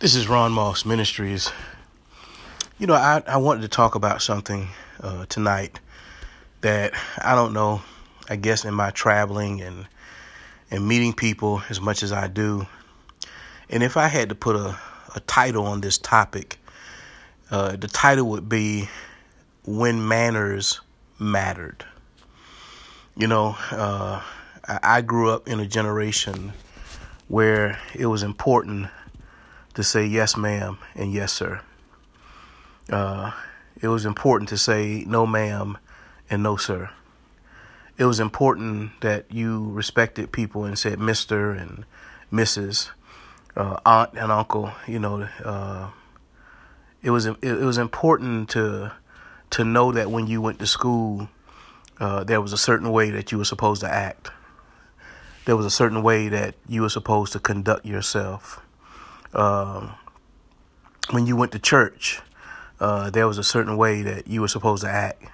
This is Ron Moss Ministries. You know, I, I wanted to talk about something uh, tonight that I don't know. I guess in my traveling and and meeting people as much as I do, and if I had to put a, a title on this topic, uh, the title would be "When Manners Mattered." You know, uh, I, I grew up in a generation where it was important to say yes, ma'am, and yes, sir. Uh, it was important to say no, ma'am, and no, sir. It was important that you respected people and said Mister and Mrs. Uh, aunt and uncle. You know, uh, it was it, was important to to know that when you went to school, uh, there was a certain way that you were supposed to act. There was a certain way that you were supposed to conduct yourself um, when you went to church, uh, there was a certain way that you were supposed to act.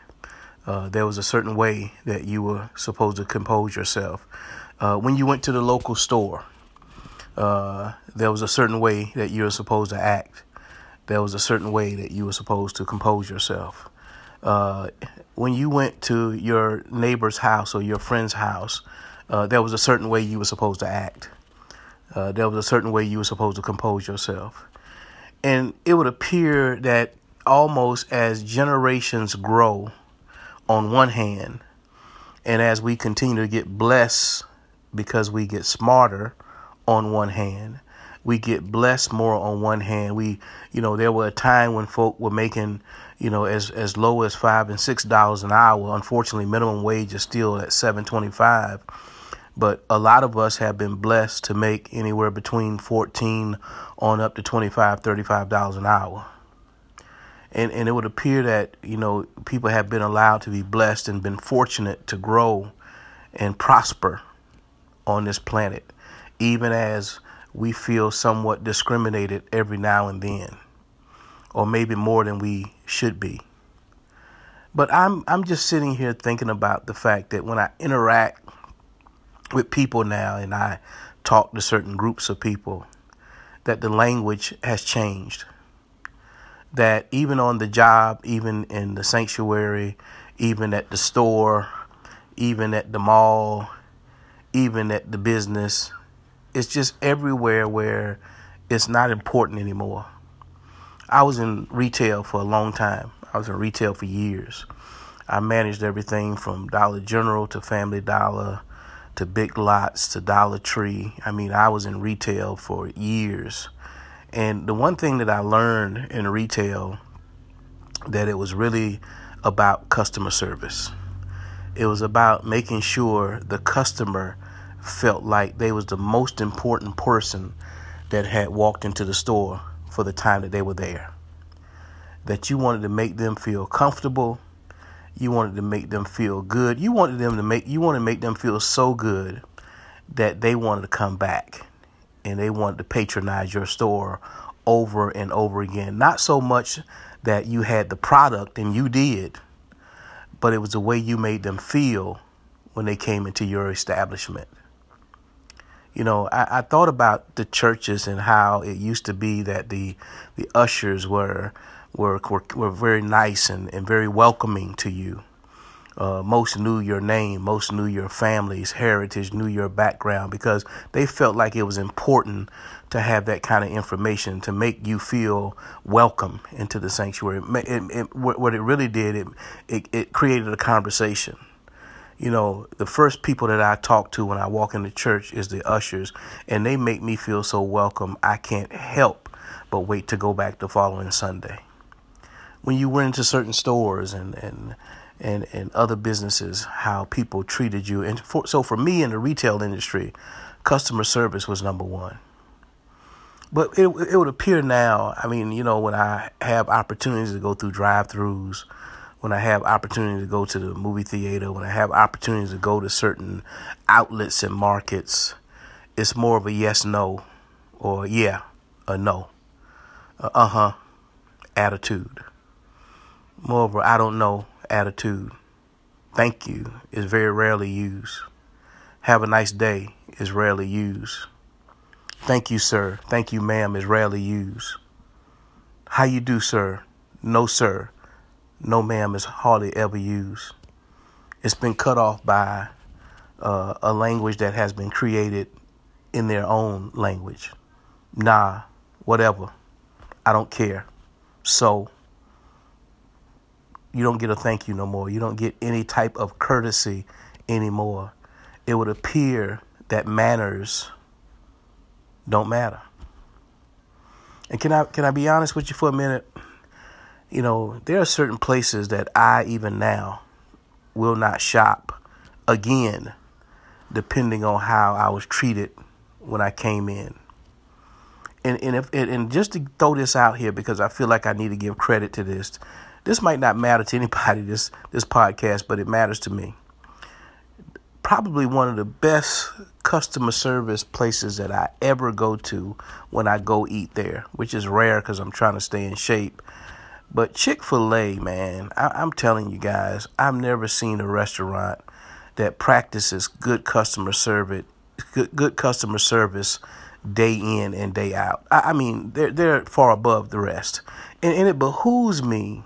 Uh, there was a certain way that you were supposed to compose yourself. Uh, when you went to the local store, uh, there was a certain way that you were supposed to act. There was a certain way that you were supposed to compose yourself. Uh, when you went to your neighbor's house or your friend's house, uh, there was a certain way you were supposed to act. Uh, there was a certain way you were supposed to compose yourself. And it would appear that almost as generations grow, on one hand, and as we continue to get blessed because we get smarter on one hand, we get blessed more on one hand. We, you know, there were a time when folk were making, you know, as as low as five and six dollars an hour. Unfortunately, minimum wage is still at seven twenty five but a lot of us have been blessed to make anywhere between 14 on up to 25 35 dollars an hour. And and it would appear that you know people have been allowed to be blessed and been fortunate to grow and prosper on this planet even as we feel somewhat discriminated every now and then or maybe more than we should be. But I'm I'm just sitting here thinking about the fact that when I interact with people now and I talk to certain groups of people that the language has changed. That even on the job, even in the sanctuary, even at the store, even at the mall, even at the business, it's just everywhere where it's not important anymore. I was in retail for a long time. I was in retail for years. I managed everything from Dollar General to Family Dollar to Big Lots to Dollar Tree. I mean, I was in retail for years. And the one thing that I learned in retail that it was really about customer service. It was about making sure the customer felt like they was the most important person that had walked into the store for the time that they were there. That you wanted to make them feel comfortable, you wanted to make them feel good. You wanted them to make you want to make them feel so good that they wanted to come back and they wanted to patronize your store over and over again. Not so much that you had the product and you did, but it was the way you made them feel when they came into your establishment. You know, I, I thought about the churches and how it used to be that the the ushers were were, were, were very nice and, and very welcoming to you. Uh, most knew your name, most knew your family's heritage, knew your background because they felt like it was important to have that kind of information to make you feel welcome into the sanctuary. It, it, what it really did, it, it, it created a conversation. You know, the first people that I talk to when I walk into church is the ushers, and they make me feel so welcome. I can't help but wait to go back the following Sunday when you went into certain stores and and and, and other businesses, how people treated you. And for, so for me in the retail industry, customer service was number one. But it it would appear now. I mean, you know, when I have opportunities to go through drive-throughs, when I have opportunities to go to the movie theater, when I have opportunities to go to certain outlets and markets, it's more of a yes no or yeah, a no, uh huh attitude more of a I don't know attitude. Thank you is very rarely used. Have a nice day is rarely used. Thank you, sir. Thank you, ma'am is rarely used. How you do, sir? No, sir. No, ma'am is hardly ever used. It's been cut off by uh, a language that has been created in their own language. Nah, whatever. I don't care. So, you don't get a thank you no more. You don't get any type of courtesy anymore. It would appear that manners don't matter. And can I can I be honest with you for a minute? You know, there are certain places that I even now will not shop again, depending on how I was treated when I came in. And and if and just to throw this out here because I feel like I need to give credit to this. This might not matter to anybody this this podcast, but it matters to me. Probably one of the best customer service places that I ever go to when I go eat there, which is rare because I'm trying to stay in shape. But Chick fil A, man, I- am telling you guys, I've never seen a restaurant that practices good customer service, good, good customer service day in and day out. I, I mean, they're, they're far above the rest. And, and it behooves me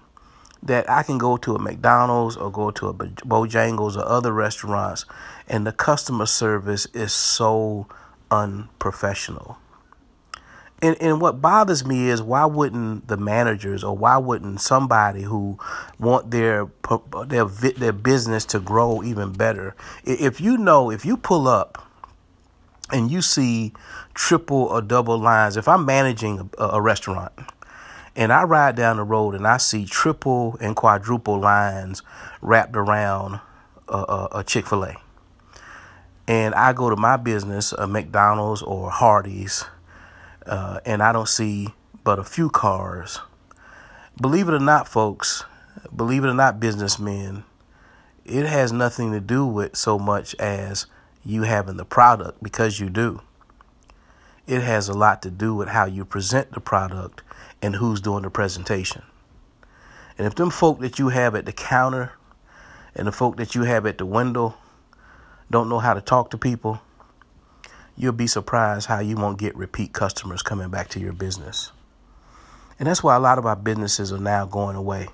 that I can go to a McDonald's or go to a Bojangles or other restaurants, and the customer service is so unprofessional. And, and what bothers me is why wouldn't the managers or why wouldn't somebody who want their their their business to grow even better? If you know, if you pull up and you see triple or double lines, if I'm managing a, a restaurant and I ride down the road and I see triple and quadruple lines wrapped around a, a, a Chick fil A. And I go to my business, a McDonald's or Hardee's, uh, and I don't see but a few cars. Believe it or not, folks, believe it or not, businessmen, it has nothing to do with so much as you having the product because you do. It has a lot to do with how you present the product and who's doing the presentation. And if them folk that you have at the counter and the folk that you have at the window don't know how to talk to people, you'll be surprised how you won't get repeat customers coming back to your business. And that's why a lot of our businesses are now going away.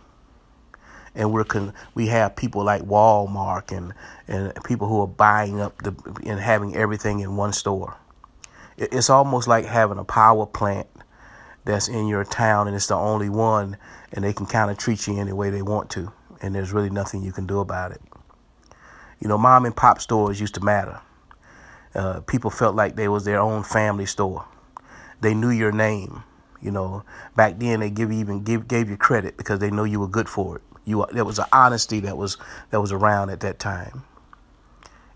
And we're con- we have people like Walmart and, and people who are buying up the and having everything in one store. It's almost like having a power plant that's in your town and it's the only one and they can kind of treat you any way they want to and there's really nothing you can do about it. You know, mom and pop stores used to matter. Uh, people felt like they was their own family store. They knew your name. You know, back then they give you even give gave you credit because they know you were good for it. You there was an honesty that was that was around at that time.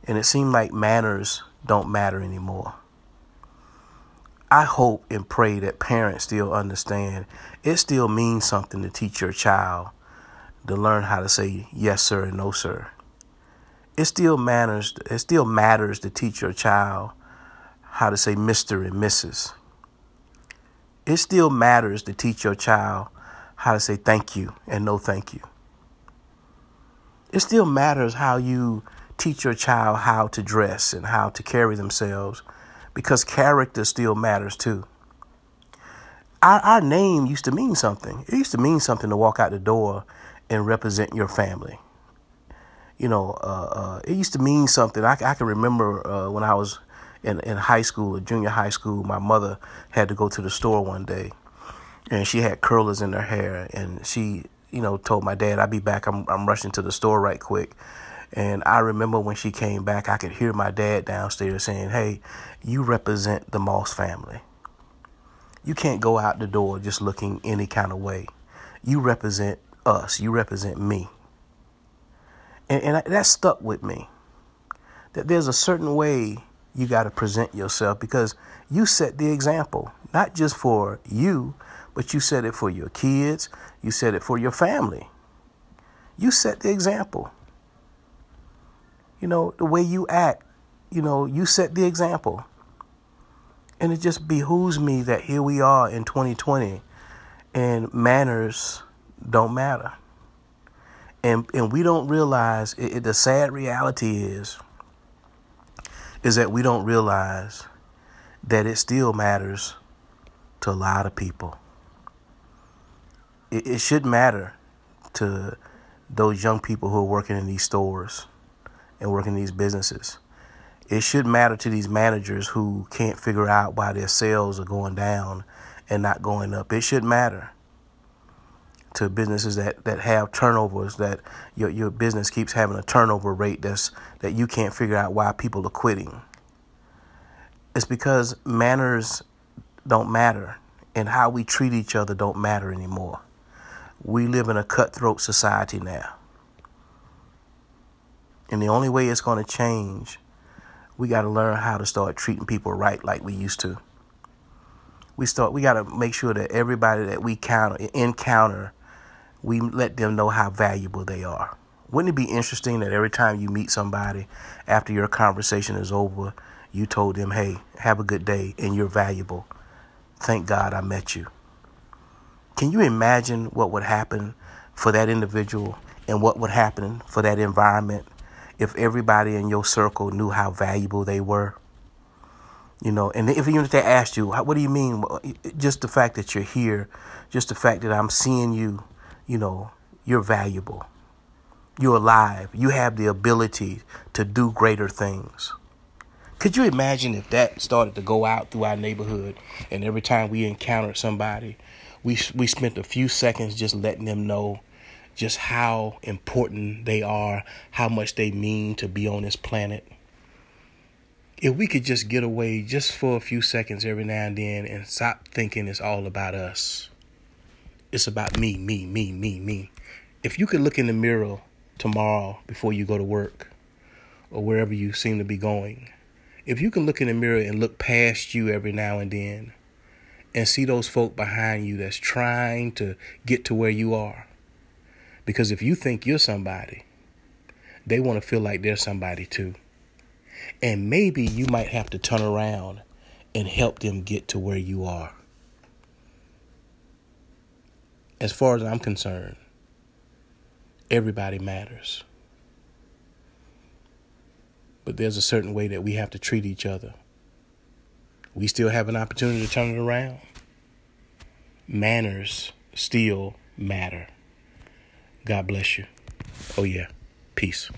And it seemed like manners don't matter anymore. I hope and pray that parents still understand it still means something to teach your child to learn how to say yes sir and no sir. It still matters it still matters to teach your child how to say Mr. and Mrs. It still matters to teach your child how to say thank you and no thank you. It still matters how you teach your child how to dress and how to carry themselves because character still matters too. Our, our name used to mean something. It used to mean something to walk out the door and represent your family. You know, uh, uh, it used to mean something. I, I can remember uh, when I was in, in high school or junior high school, my mother had to go to the store one day and she had curlers in her hair and she, you know, told my dad, I'll be back. I'm, I'm rushing to the store right quick. And I remember when she came back, I could hear my dad downstairs saying, Hey, you represent the Moss family. You can't go out the door just looking any kind of way. You represent us, you represent me. And, and that stuck with me. That there's a certain way you got to present yourself because you set the example, not just for you, but you set it for your kids, you set it for your family. You set the example you know, the way you act, you know, you set the example. And it just behooves me that here we are in 2020 and manners don't matter. And and we don't realize it, it, the sad reality is is that we don't realize that it still matters to a lot of people. It, it should matter to those young people who are working in these stores and working in these businesses. It should matter to these managers who can't figure out why their sales are going down and not going up. It should matter to businesses that, that have turnovers that your your business keeps having a turnover rate that's that you can't figure out why people are quitting. It's because manners don't matter and how we treat each other don't matter anymore. We live in a cutthroat society now. And the only way it's going to change, we got to learn how to start treating people right like we used to. We start we got to make sure that everybody that we counter, encounter we let them know how valuable they are. Wouldn't it be interesting that every time you meet somebody after your conversation is over, you told them, hey, have a good day and you're valuable. Thank God I met you. Can you imagine what would happen for that individual and what would happen for that environment if everybody in your circle knew how valuable they were? You know, and if even if they asked you, what do you mean? Just the fact that you're here, just the fact that I'm seeing you, you know, you're valuable. You're alive. You have the ability to do greater things. Could you imagine if that started to go out through our neighborhood and every time we encountered somebody, we we spent a few seconds just letting them know just how important they are, how much they mean to be on this planet. If we could just get away just for a few seconds every now and then and stop thinking it's all about us it's about me, me, me, me, me. If you could look in the mirror tomorrow before you go to work or wherever you seem to be going, if you can look in the mirror and look past you every now and then and see those folk behind you that's trying to get to where you are. Because if you think you're somebody, they want to feel like they're somebody too. And maybe you might have to turn around and help them get to where you are as far as I'm concerned, everybody matters. But there's a certain way that we have to treat each other. We still have an opportunity to turn it around. Manners still matter. God bless you. Oh, yeah. Peace.